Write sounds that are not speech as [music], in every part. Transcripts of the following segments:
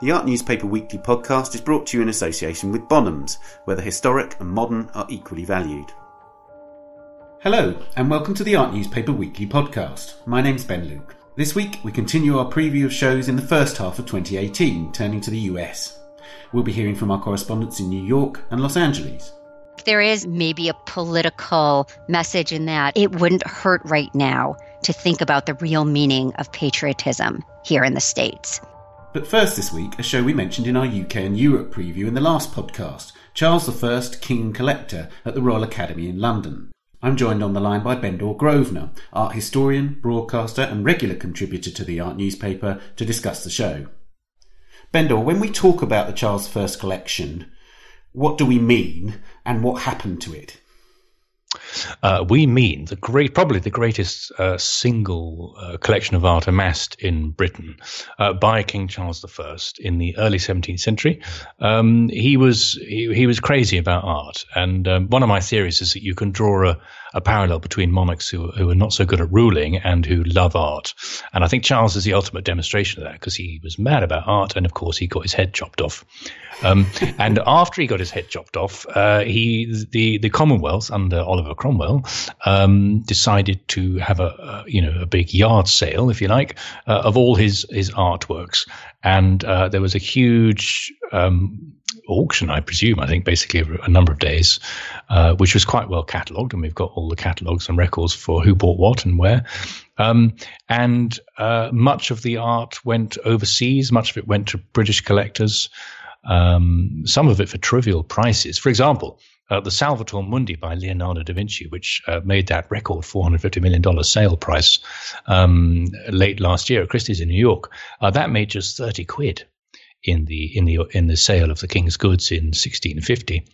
The Art Newspaper Weekly podcast is brought to you in association with Bonhams, where the historic and modern are equally valued. Hello, and welcome to the Art Newspaper Weekly podcast. My name's Ben Luke. This week, we continue our preview of shows in the first half of 2018, turning to the US. We'll be hearing from our correspondents in New York and Los Angeles. There is maybe a political message in that. It wouldn't hurt right now to think about the real meaning of patriotism here in the States. But first this week, a show we mentioned in our UK and Europe preview in the last podcast Charles I, King Collector at the Royal Academy in London. I'm joined on the line by Bendor Grosvenor, art historian, broadcaster, and regular contributor to the art newspaper, to discuss the show. Bendor, when we talk about the Charles I collection, what do we mean and what happened to it? Uh, we mean the great, probably the greatest uh, single uh, collection of art amassed in Britain uh, by King Charles I in the early 17th century. Um, he was he, he, was crazy about art, and um, one of my theories is that you can draw a, a parallel between monarchs who, who are not so good at ruling and who love art. And I think Charles is the ultimate demonstration of that because he was mad about art, and of course he got his head chopped off. Um, [laughs] and after he got his head chopped off, uh, he the the Commonwealth under Oliver Cromwell um, decided to have a, a, you know a big yard sale, if you like, uh, of all his his artworks, and uh, there was a huge um, auction, I presume. I think basically a, number of days, uh, which was quite well catalogued, and we've got all the catalogues and records for who bought what and where. Um, and uh, much of the art went overseas. Much of it went to British collectors. Um, some of it for trivial prices. For example, uh, the Salvator Mundi by Leonardo da Vinci, which uh, made that record $450 million sale price um, late last year at Christie's in New York, uh, that made just 30 quid in the in the in the sale of the king's goods in 1650.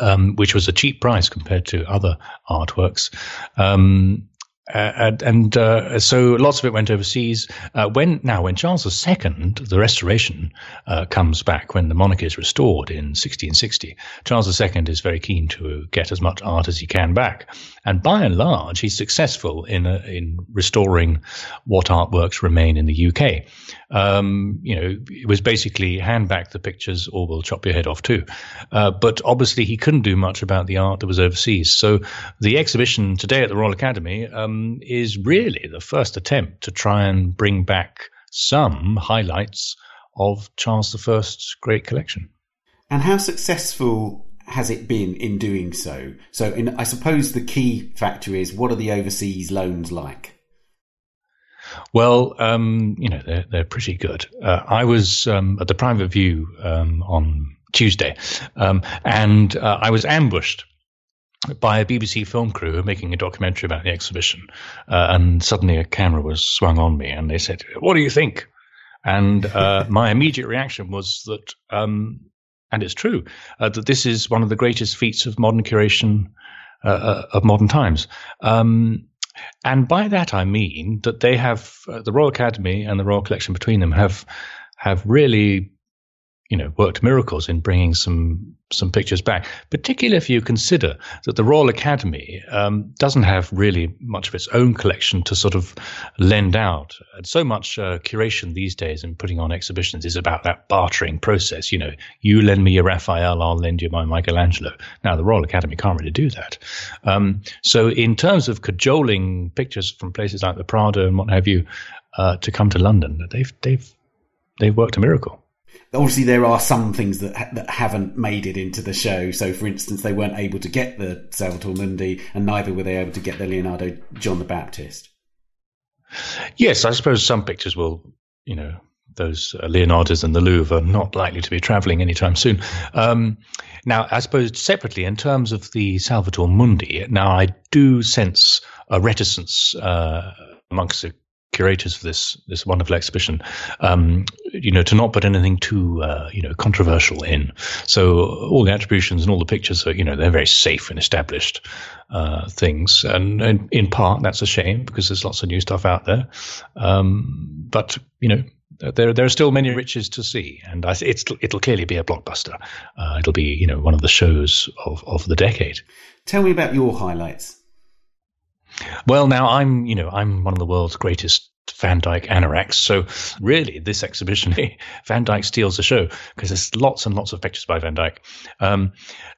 Um, which was a cheap price compared to other artworks. Um, uh, and uh, so lots of it went overseas. Uh, when now, when Charles II, the Restoration, uh, comes back, when the monarchy is restored in 1660, Charles II is very keen to get as much art as he can back, and by and large, he's successful in uh, in restoring what artworks remain in the UK. Um, you know, it was basically hand back the pictures, or we'll chop your head off too. But obviously, he couldn't do much about the art that was overseas. So the exhibition today at the Royal Academy. Um, um, is really the first attempt to try and bring back some highlights of Charles I's great collection. And how successful has it been in doing so? So, in, I suppose the key factor is what are the overseas loans like? Well, um, you know they're they're pretty good. Uh, I was um, at the Private View um, on Tuesday, um, and uh, I was ambushed by a BBC film crew making a documentary about the exhibition, uh, and suddenly a camera was swung on me, and they said, "What do you think?" And uh, [laughs] my immediate reaction was that, um, and it's true, uh, that this is one of the greatest feats of modern curation uh, uh, of modern times. Um, and by that I mean that they have uh, the Royal Academy and the Royal Collection between them have have really you know, worked miracles in bringing some some pictures back. Particularly if you consider that the Royal Academy um, doesn't have really much of its own collection to sort of lend out. And so much uh, curation these days and putting on exhibitions is about that bartering process. You know, you lend me your Raphael, I'll lend you my Michelangelo. Now the Royal Academy can't really do that. Um, so in terms of cajoling pictures from places like the Prado and what have you uh, to come to London, they've they've they've worked a miracle obviously there are some things that that haven't made it into the show. So, for instance, they weren't able to get the Salvator Mundi, and neither were they able to get the Leonardo John the Baptist. Yes, I suppose some pictures will, you know, those uh, Leonardos and the Louvre are not likely to be travelling anytime soon. Um, now, I suppose separately, in terms of the Salvator Mundi, now I do sense a reticence uh, amongst the curators of this this wonderful exhibition, um, you know, to not put anything too uh, you know controversial in. So all the attributions and all the pictures are you know they're very safe and established uh, things, and, and, in part that's a shame because there's lots of new stuff out there. Um, but you know. There, there are still many riches to see, and I, it's, it'll clearly be a blockbuster. Uh, it'll be, you know, one of the shows of, of the decade. Tell me about your highlights. Well, now I'm, you know, I'm one of the world's greatest Van Dyck anoraks. So really, this exhibition, [laughs] Van Dyck steals the show because there's lots and lots of pictures by Van Dyck. Um,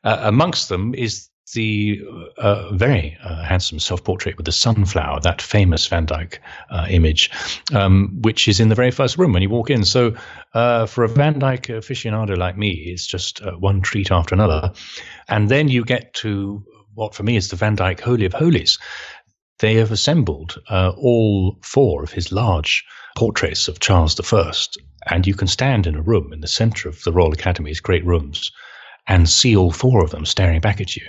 uh, amongst them is the uh, very uh, handsome self-portrait with the sunflower, that famous Van Dyck uh, image, um, which is in the very first room when you walk in. So uh, for a Van Dyck aficionado like me, it's just uh, one treat after another, and then you get to what for me is the Van Dyck Holy of Holies. They have assembled uh, all four of his large portraits of Charles I, and you can stand in a room in the centre of the Royal Academy's great rooms and see all four of them staring back at you.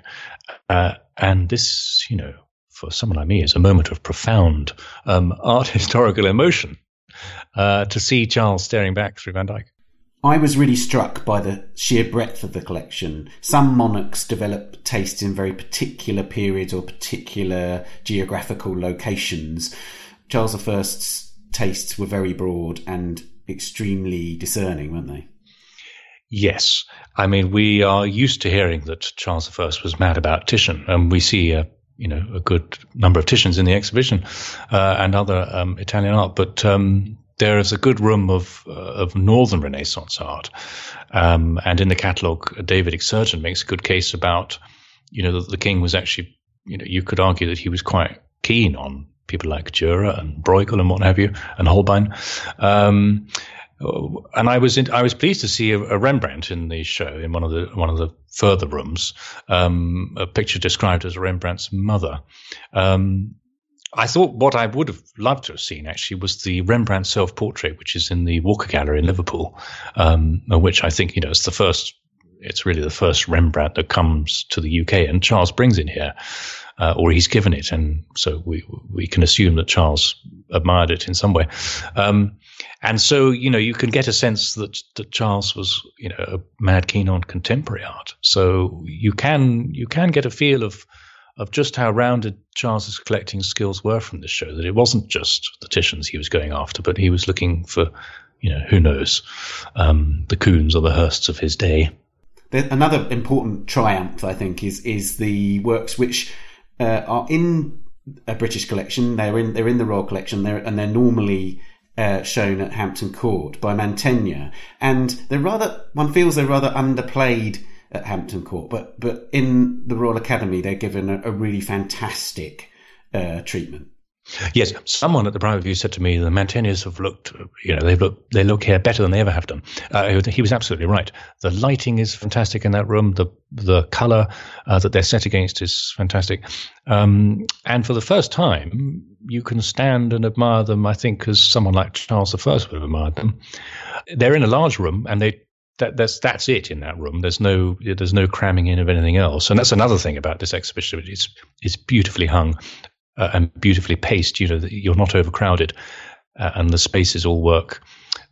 Uh, and this, you know, for someone like me, is a moment of profound um, [laughs] art historical emotion uh, to see Charles staring back through Van Dyck. I was really struck by the sheer breadth of the collection. Some monarchs develop tastes in very particular periods or particular geographical locations. Charles I's tastes were very broad and extremely discerning, weren't they? Yes. I mean, we are used to hearing that Charles I was mad about Titian, and we see a you know a good number of Titians in the exhibition uh, and other um, Italian art. But um, there is a good room of uh, of Northern Renaissance art, um, and in the catalogue, David Ekserdjian makes a good case about, you know, that the king was actually, you know, you could argue that he was quite keen on people like Dürer and Bruegel and what have you, and Holbein. Um, and I was in, I was pleased to see a, a, Rembrandt in the show in one of the one of the further rooms, um, a picture described as Rembrandt's mother. Um, I thought what I would have loved to have seen actually was the Rembrandt self portrait, which is in the Walker Gallery in Liverpool, um, which I think you know is the first. It's really the first Rembrandt that comes to the UK, and Charles brings it here, uh, or he's given it, and so we we can assume that Charles admired it in some way. Um, and so you know you can get a sense that that Charles was you know mad keen on contemporary art. So you can you can get a feel of of just how rounded Charles's collecting skills were from this show. That it wasn't just the Titians he was going after, but he was looking for, you know, who knows, um, the Koons or the Hirsts of his day. Another important triumph, I think, is is the works which uh, are in a British collection. They're in they're in the Royal Collection. They're and they're normally uh, shown at Hampton Court by Mantegna, and they're rather one feels they're rather underplayed at Hampton Court, but but in the Royal Academy, they're given a, a really fantastic uh, treatment. Yes, someone at the Private View said to me the Mantegnas have looked, you know, they look they look here better than they ever have done. Uh, he was absolutely right. The lighting is fantastic in that room. The the color uh, that they're set against is fantastic. Um, and for the first time, you can stand and admire them. I think as someone like Charles I would have admired them. They're in a large room and they that, that's that's it in that room. There's no there's no cramming in of anything else, and that's another thing about this exhibition. It's it's beautifully hung uh, and beautifully paced. You know, you're not overcrowded, uh, and the spaces all work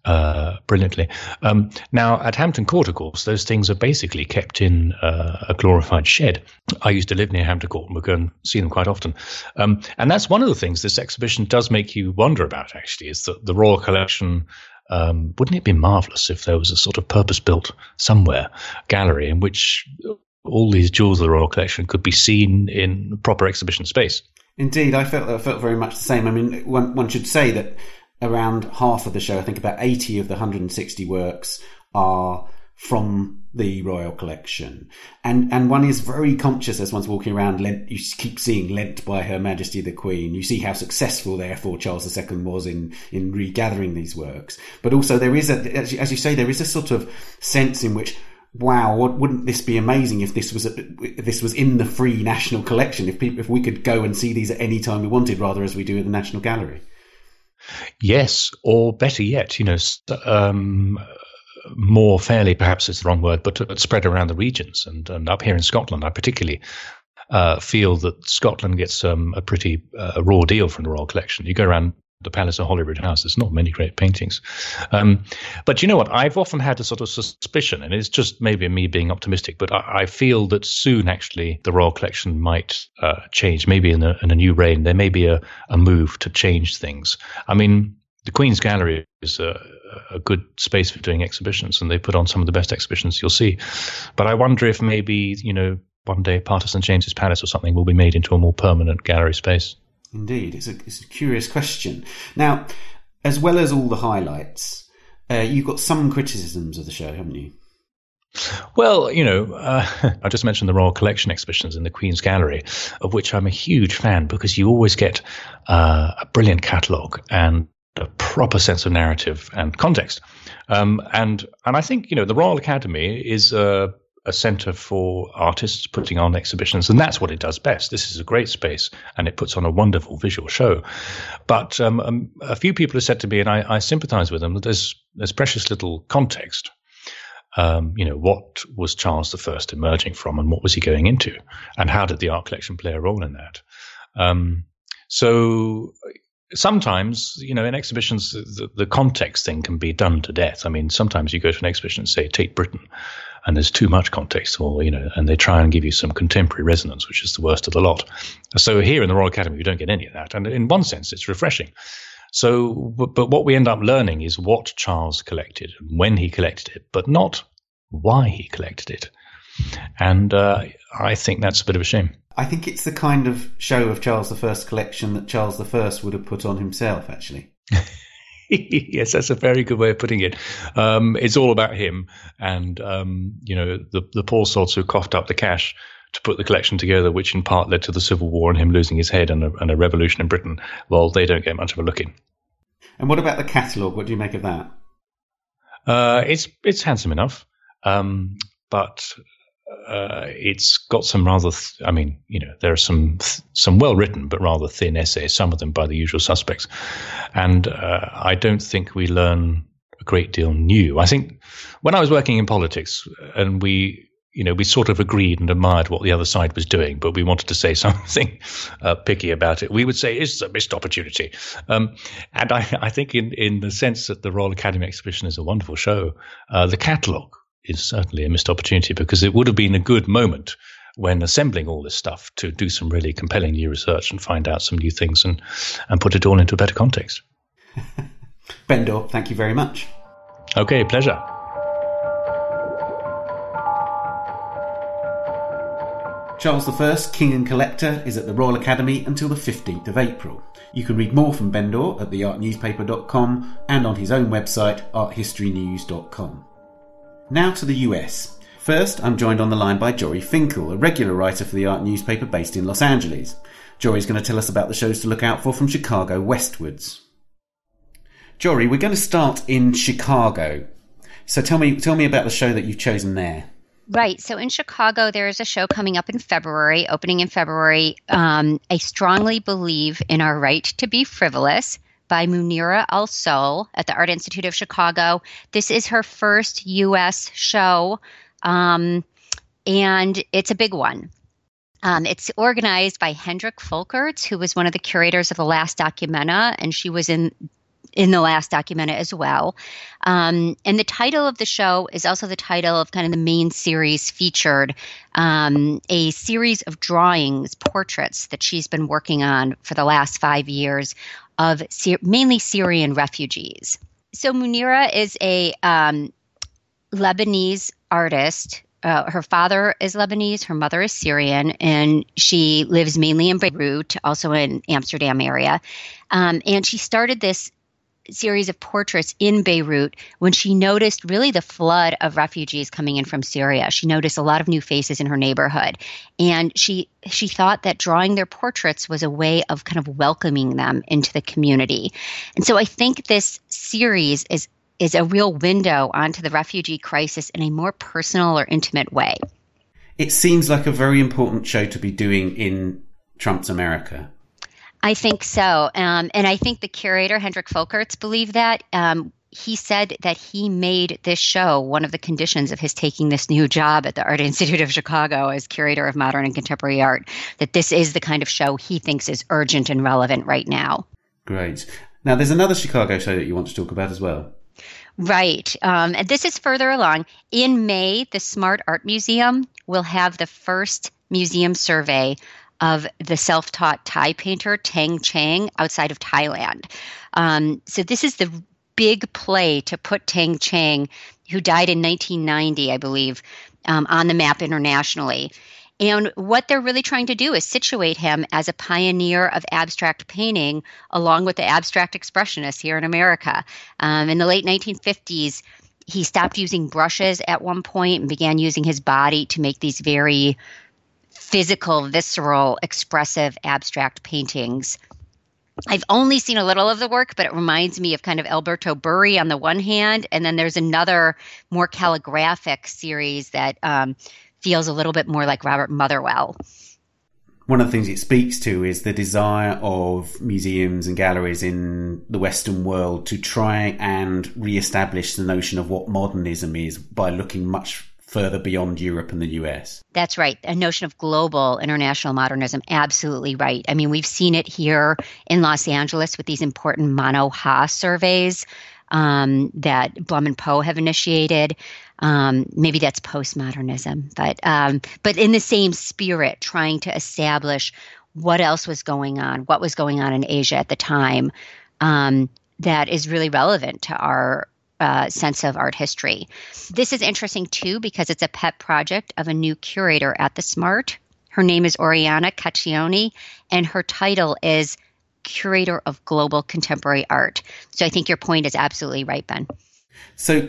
uh, brilliantly. Um, now at Hampton Court, of course, those things are basically kept in uh, a glorified shed. I used to live near Hampton Court and would go and see them quite often. Um, and that's one of the things this exhibition does make you wonder about. Actually, is that the Royal Collection um, wouldn't it be marvelous if there was a sort of purpose built somewhere gallery in which all these jewels of the Royal Collection could be seen in proper exhibition space? Indeed, I felt I felt very much the same. I mean, one, one should say that around half of the show, I think about 80 of the 160 works are from the royal collection. And and one is very conscious as one's walking around, lent, you keep seeing lent by Her Majesty the Queen. You see how successful, therefore, Charles II was in, in regathering these works. But also there is a, as you say, there is a sort of sense in which wow, wouldn't this be amazing if this was a, if this was in the free national collection? If people, if we could go and see these at any time we wanted, rather as we do at the National Gallery. Yes, or better yet, you know, um, more fairly, perhaps it's the wrong word, but spread around the regions. And, and up here in Scotland, I particularly uh, feel that Scotland gets um, a pretty uh, raw deal from the Royal Collection. You go around the Palace of Holyrood House, there's not many great paintings. Um, but you know what? I've often had a sort of suspicion, and it's just maybe me being optimistic, but I, I feel that soon actually the Royal Collection might uh, change. Maybe in a, in a new reign, there may be a, a move to change things. I mean, the Queen's Gallery is a, a, good space for doing exhibitions, and they put on some of the best exhibitions you'll see. But I wonder if maybe you know one day part of St James's Palace or something will be made into a more permanent gallery space. Indeed, it's a, it's a curious question. Now, as well as all the highlights, uh, you've got some criticisms of the show, haven't you? Well, you know, uh, [laughs] I just mentioned the Royal Collection exhibitions in the Queen's Gallery, of which I'm a huge fan because you always get uh, a brilliant catalogue and a proper sense of narrative and context. Um, and and I think you know the Royal Academy is a, a centre for artists putting on exhibitions, and that's what it does best. This is a great space, and it puts on a wonderful visual show. But um, um, a few people have said to me, and I, I sympathise with them, that there's there's precious little context um, you know, what was Charles I emerging from and what was he going into? And how did the art collection play a role in that? Um, so sometimes, you know, in exhibitions, the, the, context thing can be done to death. I mean, sometimes you go to an exhibition, and say, Tate Britain, and there's too much context, or, you know, and they try and give you some contemporary resonance, which is the worst of the lot. So here in the Royal Academy, you don't get any of that. And in one sense, it's refreshing. So, but, but what we end up learning is what Charles collected, and when he collected it, but not why he collected it. And uh, I think that's a bit of a shame. I think it's the kind of show of Charles I's collection that Charles I would have put on himself, actually. [laughs] yes, that's a very good way of putting it. Um, it's all about him, and um, you know the the poor sods who coughed up the cash to put the collection together, which in part led to the civil war and him losing his head and a, and a revolution in Britain. Well, they don't get much of a look in. And what about the catalogue? What do you make of that? Uh, it's it's handsome enough, um, but uh, it's got some rather. Th- I mean, you know, there are some th- some well written but rather thin essays. Some of them by the usual suspects, and uh, I don't think we learn a great deal new. I think when I was working in politics and we you know, we sort of agreed and admired what the other side was doing, but we wanted to say [laughs] something uh, picky about it. We would say it's a missed opportunity. Um, and I, I, think, in, in the sense that the Royal Academy exhibition is a wonderful show, uh, the catalogue is certainly a missed opportunity because it would have been a good moment when assembling all this stuff to do some really compelling new research and find out some new things and, and put it all into a better context. [laughs] Bendor, thank you very much. Okay, pleasure. Charles I, King and Collector, is at the Royal Academy until the 15th of April. You can read more from Bendor at theartnewspaper.com and on his own website, arthistorynews.com. Now to the US. First, I'm joined on the line by Jori Finkel, a regular writer for the art newspaper based in Los Angeles. Jori's going to tell us about the shows to look out for from Chicago westwards. Jori, we're going to start in Chicago. So tell me, tell me about the show that you've chosen there. Right. So in Chicago, there is a show coming up in February, opening in February. Um, I strongly believe in our right to be frivolous by Mounira Al Solh at the Art Institute of Chicago. This is her first U.S. show, um, and it's a big one. Um, it's organized by Hendrik Folkerts, who was one of the curators of the last Documenta, and she was in in the last Documenta as well. Um, and the title of the show is also the title of kind of the main series featured um, a series of drawings, portraits that she's been working on for the last five years of mainly Syrian refugees. So Mounira is a um, Lebanese artist uh, her father is Lebanese, her mother is Syrian, and she lives mainly in Beirut, also in Amsterdam area. Um, and she started this series of portraits in Beirut when she noticed really the flood of refugees coming in from Syria. She noticed a lot of new faces in her neighborhood, and she she thought that drawing their portraits was a way of kind of welcoming them into the community. And so I think this series is is a real window onto the refugee crisis in a more personal or intimate way. It seems like a very important show to be doing in Trump's America. I think so. Um, and I think the curator, Hendrik Folkerts, believed that. Um, he said that he made this show one of the conditions of his taking this new job at the Art Institute of Chicago as curator of modern and contemporary art, that this is the kind of show he thinks is urgent and relevant right now. Great. Now, there's another Chicago show that you want to talk about as well. Right. Um, and this is further along. In May, the Smart Art Museum will have the first museum survey of the self taught Thai painter Tang Chang outside of Thailand. Um, so, this is the big play to put Tang Chang, who died in 1990, I believe, um, on the map internationally. And what they're really trying to do is situate him as a pioneer of abstract painting along with the abstract expressionists here in America. Um, in the late 1950s, he stopped using brushes at one point and began using his body to make these very physical, visceral, expressive abstract paintings. I've only seen a little of the work, but it reminds me of kind of Alberto Burri on the one hand, and then there's another more calligraphic series that um, feels a little bit more like Robert Motherwell. One of the things it speaks to is the desire of museums and galleries in the Western world to try and re-establish the notion of what modernism is by looking much further beyond Europe and the US. That's right. A notion of global international modernism. Absolutely right. I mean, we've seen it here in Los Angeles with these important Mono Ha surveys um, that Blum and Poe have initiated. Um, maybe that's postmodernism, but um, but in the same spirit, trying to establish what else was going on, what was going on in Asia at the time, um, that is really relevant to our uh, sense of art history. This is interesting too because it's a pet project of a new curator at the Smart. Her name is Orianna Cacchione, and her title is Curator of Global Contemporary Art. So I think your point is absolutely right, Ben. So,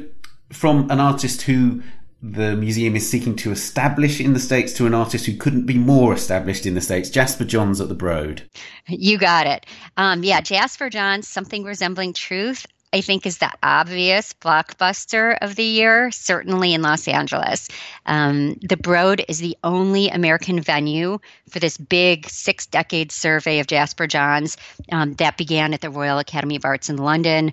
from an artist who the museum is seeking to establish in the States to an artist who couldn't be more established in the States, Jasper Johns at the Broad. You got it. Um, yeah, Jasper Johns, something resembling truth. I think is the obvious blockbuster of the year, certainly in Los Angeles. Um, the Broad is the only American venue for this big six decade survey of Jasper Johns um, that began at the Royal Academy of Arts in London.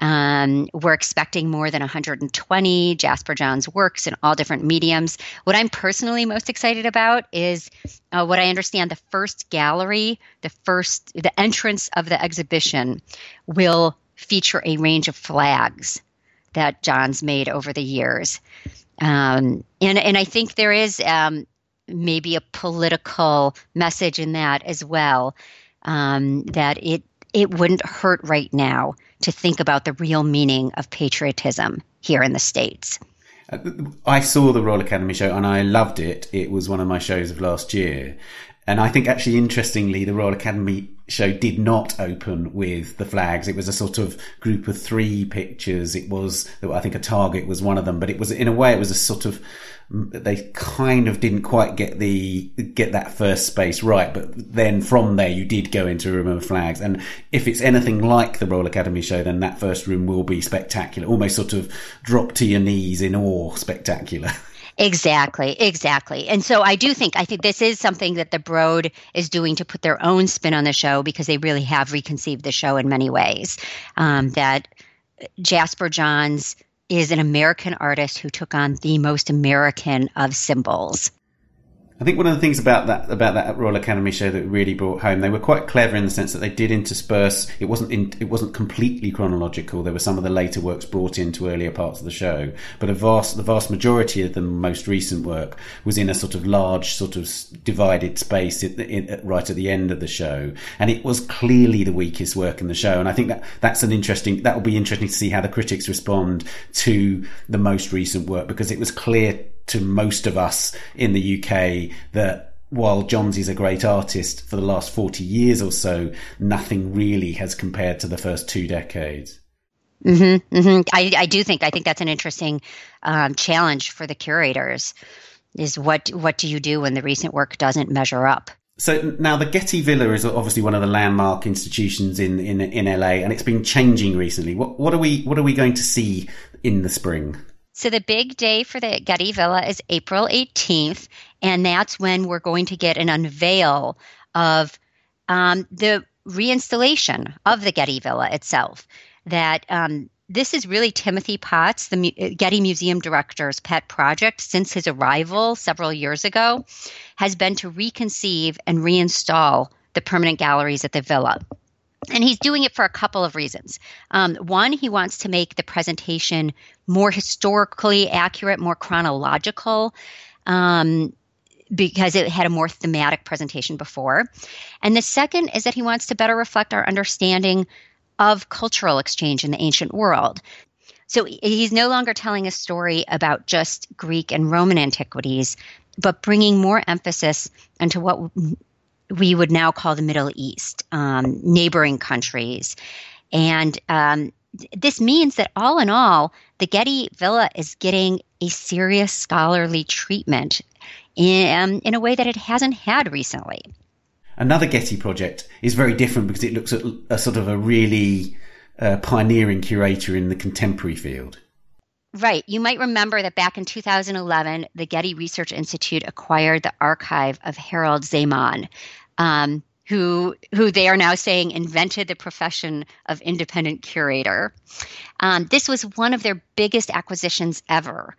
Um, we're expecting more than 120 Jasper Johns works in all different mediums. What I'm personally most excited about is uh, what I understand the first gallery, the first, the entrance of the exhibition will feature a range of flags that Johns made over the years. Um, and, and I think there is um, maybe a political message in that as well um, that it, it wouldn't hurt right now to think about the real meaning of patriotism here in the States. I saw the Royal Academy show and I loved it. It was one of my shows of last year. And I think actually interestingly, the Royal Academy show did not open with the flags. It was a sort of group of three pictures. It was, I think a target was one of them, but it was, in a way, it was a sort of, they kind of didn't quite get the, get that first space right. But then from there, you did go into a room of flags. And if it's anything like the Royal Academy show, then that first room will be spectacular, almost sort of drop to your knees in awe spectacular. [laughs] Exactly, exactly. And so I do think I think this is something that the Broad is doing to put their own spin on the show because they really have reconceived the show in many ways. Um, that Jasper Johns is an American artist who took on the most American of symbols. I think one of the things about that about that Royal Academy show that really brought home, they were quite clever in the sense that they did intersperse. It wasn't in, it wasn't completely chronological. There were some of the later works brought into earlier parts of the show, but a vast the vast majority of the most recent work was in a sort of large, sort of divided space in, in, right at the end of the show, and it was clearly the weakest work in the show. And I think that that's an interesting that will be interesting to see how the critics respond to the most recent work because it was clear to most of us in the UK that while Johns is a great artist for the last 40 years or so, nothing really has compared to the first two decades. Mm-hmm, mm-hmm. I, I, do think I think that's an interesting um, challenge for the curators. Is what what do you do when the recent work doesn't measure up? So now the Getty Villa is obviously one of the landmark institutions in, in in LA, and it's been changing recently. What what are we what are we going to see in the spring? So the big day for the Getty Villa is April 18th, and that's when we're going to get an unveil of um, the reinstallation of the Getty Villa itself. That um, this is really Timothy Potts, the Getty Museum director's pet project since his arrival several years ago, has been to reconceive and reinstall the permanent galleries at the villa. And he's doing it for a couple of reasons. Um, one, he wants to make the presentation more historically accurate, more chronological. Um, because it had a more thematic presentation before. And the second is that he wants to better reflect our understanding of cultural exchange in the ancient world. So he's no longer telling a story about just Greek and Roman antiquities. but bringing more emphasis into what we would now call the Middle East, um, neighboring countries. And um, this means that all in all, the Getty Villa is getting a serious scholarly treatment in, um, in a way that it hasn't had recently. Another Getty project is very different because it looks at a sort of a really uh, pioneering curator in the contemporary field. Right. You might remember that back in 2011, the Getty Research Institute acquired the archive of Harald Szeemann, um, who who they are now saying invented the profession of independent curator. Um, this was one of their biggest acquisitions ever.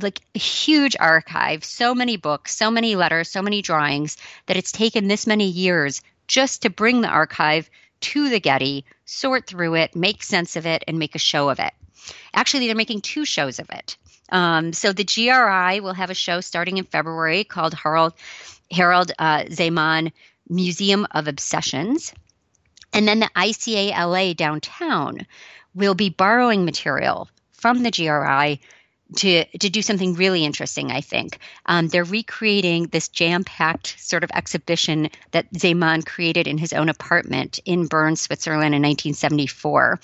Like a huge archive, so many books, so many letters, so many drawings that it's taken this many years just to bring the archive to the Getty, sort through it, make sense of it, and make a show of it. Actually, they're making two shows of it. Um, so the GRI will have a show starting in February called Harald Harald uh, Szeemann Museum of Obsessions. And then the ICA LA downtown will be borrowing material from the GRI to to do something really interesting. I think um, they're recreating this jam-packed sort of exhibition that Szeemann created in his own apartment in Bern, Switzerland, in 1974,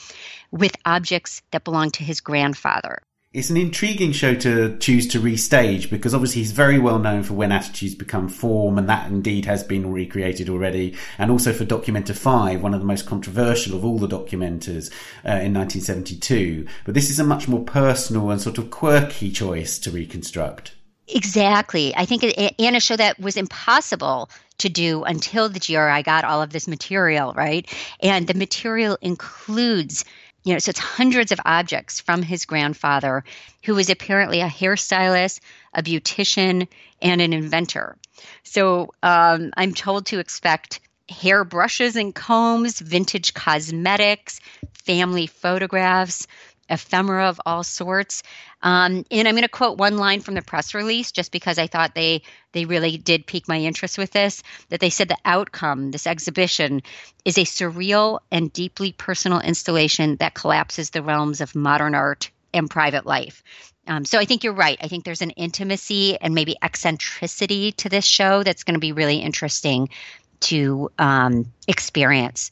with objects that belonged to his grandfather it's an intriguing show to choose to restage because obviously he's very well known for when attitudes become form and that indeed has been recreated already and also for Documenta 5 one of the most controversial of all the Documentas uh, in 1972 but this is a much more personal and sort of quirky choice to reconstruct. Exactly. I think anna show that was impossible to do until the gri got all of this material right? And the material includes you know, so it's hundreds of objects from his grandfather, who was apparently a hairstylist, a beautician, and an inventor. So um, I'm told to expect hair brushes and combs, vintage cosmetics, family photographs, ephemera of all sorts. Um, and I'm going to quote one line from the press release, just because I thought they they really did pique my interest with this. That they said the outcome, this exhibition, is a surreal and deeply personal installation that collapses the realms of modern art and private life. Um, so I think you're right. I think there's an intimacy and maybe eccentricity to this show that's going to be really interesting to um, experience.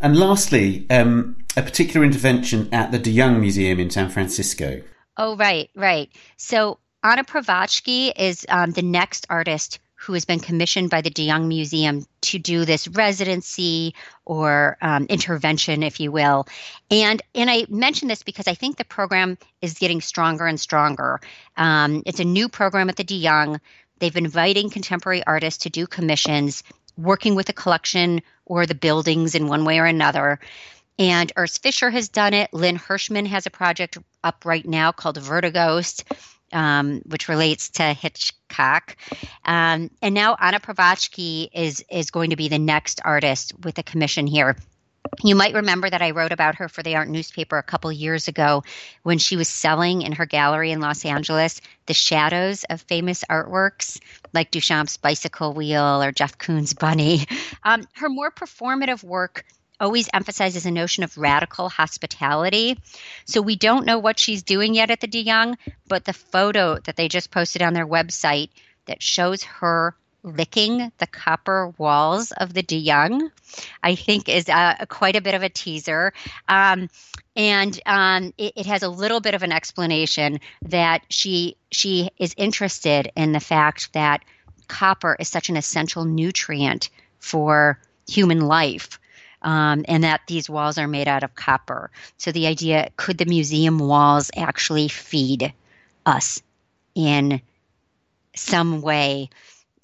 And lastly, um, a particular intervention at the De Young Museum in San Francisco. Oh, right, right. So Ana Prvački is um, the next artist who has been commissioned by the De Young Museum to do this residency or um, intervention, if you will. And and I mention this because I think the program is getting stronger and stronger. Um, it's a new program at the De Young. They've been inviting contemporary artists to do commissions, working with a collection or the buildings in one way or another. And Urs Fischer has done it. Lynn Hershman has a project up right now called Vertighost, um, which relates to Hitchcock. Um, and now Ana Prvački is is going to be the next artist with a commission here. You might remember that I wrote about her for the art newspaper a couple years ago when she was selling in her gallery in Los Angeles the shadows of famous artworks like Duchamp's bicycle wheel or Jeff Koons' bunny. [laughs] Um, her more performative work always emphasizes a notion of radical hospitality. So we don't know what she's doing yet at the De Young, but the photo that they just posted on their website that shows her licking the copper walls of the De Young, I think is a, quite a bit of a teaser. Um, and um, it, it, has a little bit of an explanation that she she is interested in the fact that copper is such an essential nutrient for human life um, and that these walls are made out of copper. So the idea could the museum walls actually feed us in some way,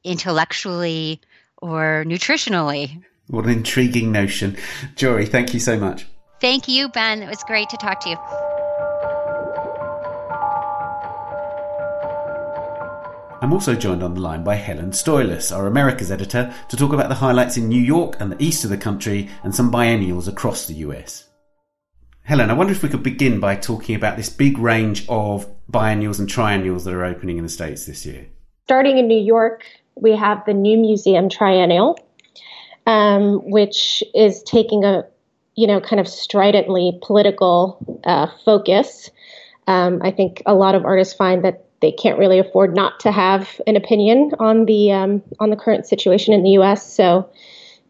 intellectually or nutritionally? What an intriguing notion. Jori, thank you so much. Thank you, Ben. It was great to talk to you. I'm also joined on the line by Helen Stoilas, our Americas editor, to talk about the highlights in New York and the east of the country and some biennials across the US. Helen, I wonder if we could begin by talking about this big range of biennials and triennials that are opening in the States this year. Starting in New York, we have the New Museum Triennial, um, which is taking a you know kind of stridently political uh, focus. Um, I think a lot of artists find that they can't really afford not to have an opinion on the um, on the current situation in the U.S. So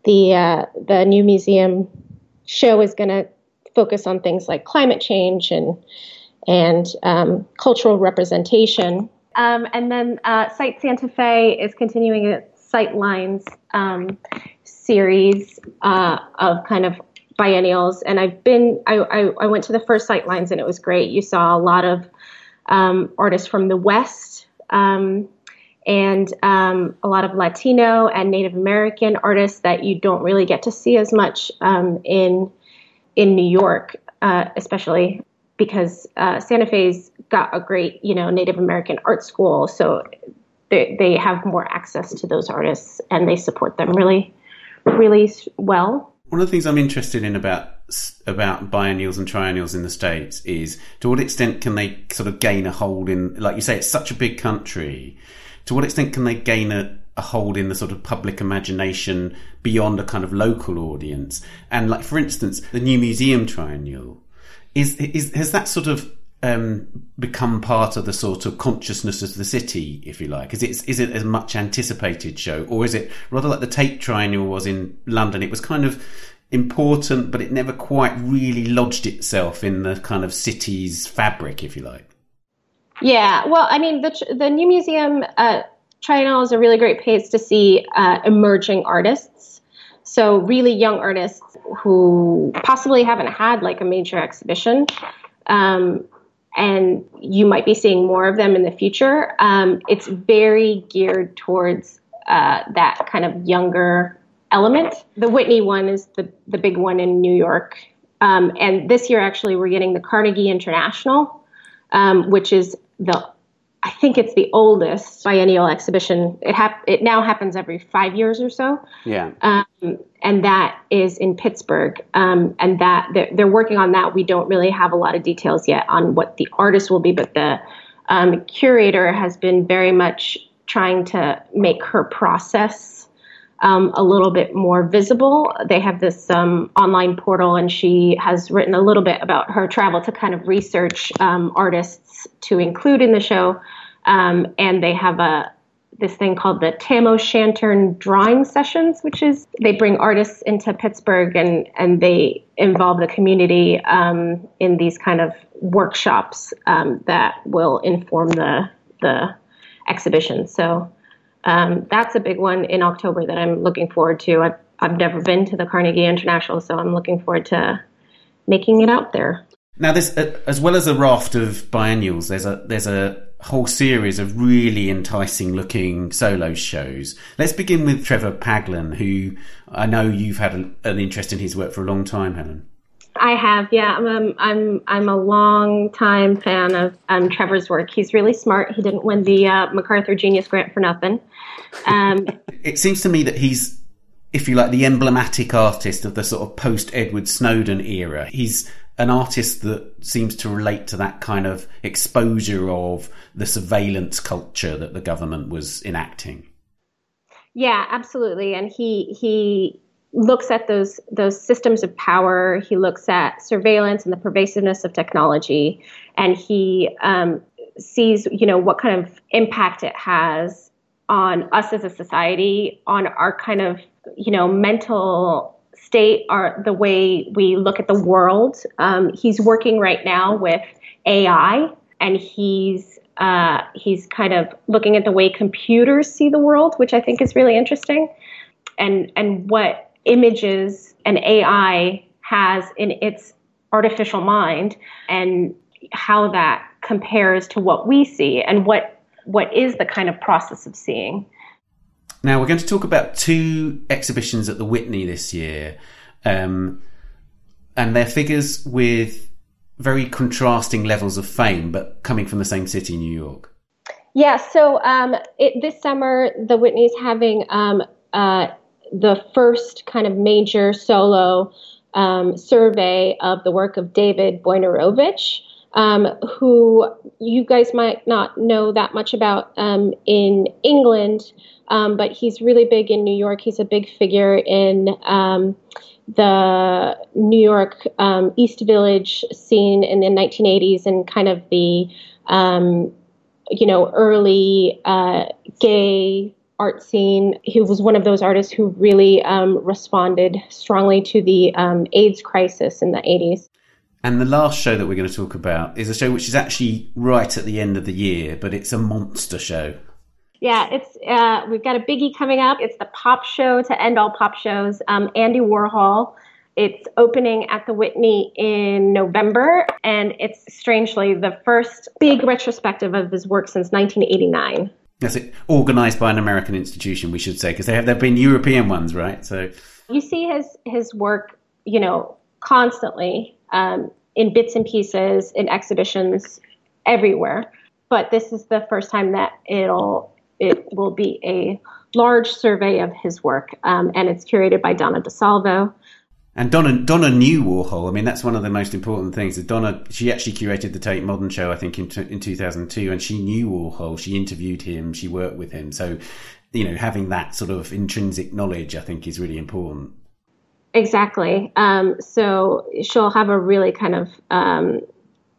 the uh, the new museum show is going to focus on things like climate change and and um, cultural representation. Um, and then uh, Site Santa Fe is continuing its SITElines um, series uh, of kind of biennials. And I've been, I, I, I, went to the first SITElines and it was great. You saw a lot of um, artists from the West um, and um, a lot of Latino and Native American artists that you don't really get to see as much um, in in New York, uh, especially because uh, Santa Fe's got a great, you know, Native American art school, so they they have more access to those artists and they support them really, really well. One of the things I'm interested in about about biennials and triennials in the states is to what extent can they sort of gain a hold in, like you say, it's such a big country. To what extent can they gain a, a hold in the sort of public imagination beyond a kind of local audience? And like, for instance, the new museum triennial is is has that sort of um, become part of the sort of consciousness of the city, if you like? Is it is it a much anticipated show, or is it rather like the Tate Triennial was in London? It was kind of important, but it never quite really lodged itself in the kind of city's fabric, if you like. Yeah, well, I mean, the the new museum uh, Triennial is a really great place to see uh, emerging artists. So really young artists who possibly haven't had like a major exhibition. Um, and you might be seeing more of them in the future. Um, it's very geared towards uh, that kind of younger element. The Whitney one is the, the big one in New York. Um, and this year, actually, we're getting the Carnegie International, um, which is the I think it's the oldest biennial exhibition. It hap- it now happens every five years or so. Yeah. Um, and that is in Pittsburgh. Um, and that they're, they're, working on that. We don't really have a lot of details yet on what the artist will be, but the um, curator has been very much trying to make her process um, a little bit more visible. They have this um, online portal, and she has written a little bit about her travel to kind of research um, artists to include in the show. Um, and they have a this thing called the Tam O'Shanter drawing sessions, which is they bring artists into Pittsburgh and and they involve the community um, in these kind of workshops um, that will inform the the exhibition. So um, that's a big one in October that I'm looking forward to. I've, I've never been to the Carnegie International, so I'm looking forward to making it out there. Now, there's as well as a raft of biennials. There's a there's a whole series of really enticing looking solo shows. Let's begin with Trevor Paglen, who I know you've had a, an interest in his work for a long time, Helen. I have, yeah. I'm um, I'm I'm a long time fan of um, Trevor's work. He's really smart. He didn't win the uh, MacArthur Genius Grant for nothing. Um, [laughs] it seems to me that he's, if you like, the emblematic artist of the sort of post Edward Snowden era. He's an artist that seems to relate to that kind of exposure of the surveillance culture that the government was enacting. Yeah, absolutely. And he he looks at those those systems of power. He looks at surveillance and the pervasiveness of technology, and he um, sees you know what kind of impact it has on us as a society, on our kind of you know mental state, our the way we look at the world. Um, he's working right now with AI, and he's uh, he's kind of looking at the way computers see the world, which I think is really interesting, and and what images an AI has in its artificial mind and how that compares to what we see and what what is the kind of process of seeing. Now we're going to talk about two exhibitions at the Whitney this year, um, and they're figures with very contrasting levels of fame, but coming from the same city, New York. Yeah. So um, it, this summer, the Whitney's having um, uh, the first kind of major solo um, survey of the work of David Wojnarowicz, um, who you guys might not know that much about um, in England, um, but he's really big in New York. He's a big figure in um, the New York um, East Village scene in the 1980s and kind of the you know, early uh, gay art scene. He was one of those artists who really um, responded strongly to the um, AIDS crisis in the 80s. And the last show that we're going to talk about is a show which is actually right at the end of the year, but it's a monster show. Yeah, it's uh, we've got a biggie coming up. It's the pop show to end all pop shows. Um, Andy Warhol. It's opening at the Whitney in November, and it's strangely the first big retrospective of his work since 1989. It. Organised by an American institution, we should say, because they have there have been European ones, right? So you see his his work, you know, constantly um, in bits and pieces in exhibitions everywhere. But this is the first time that it'll it will be a large survey of his work, um, and it's curated by Donna DeSalvo. And Donna Donna knew Warhol. I mean, that's one of the most important things. Donna she actually curated the Tate Modern Show, I think, in in 2002, and she knew Warhol. She interviewed him. She worked with him. So, you know, having that sort of intrinsic knowledge, I think, is really important. Exactly. Um, so she'll have a really kind of um,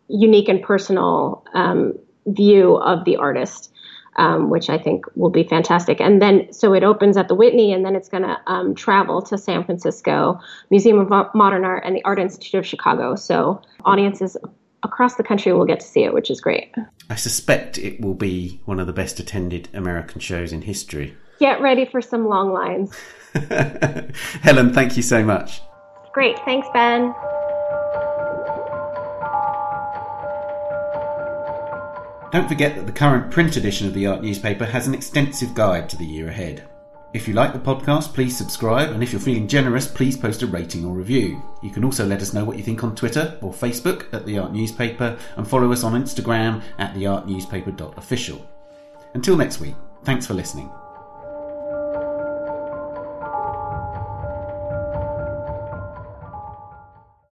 unique and personal um, view of the artist um, which I think will be fantastic. And then, so it opens at the Whitney, and then it's going to um, travel to San Francisco, Museum of Modern Art, and the Art Institute of Chicago. So audiences across the country will get to see it, which is great. I suspect it will be one of the best attended American shows in history. Get ready for some long lines. [laughs] Helen, thank you so much. Great. Thanks, Ben. Don't forget that the current print edition of the Art newspaper has an extensive guide to the year ahead. If you like the podcast, please subscribe, and if you're feeling generous, please post a rating or review. You can also let us know what you think on Twitter or Facebook at The Art Newspaper, and follow us on Instagram at theartnewspaper.official. Until next week, thanks for listening.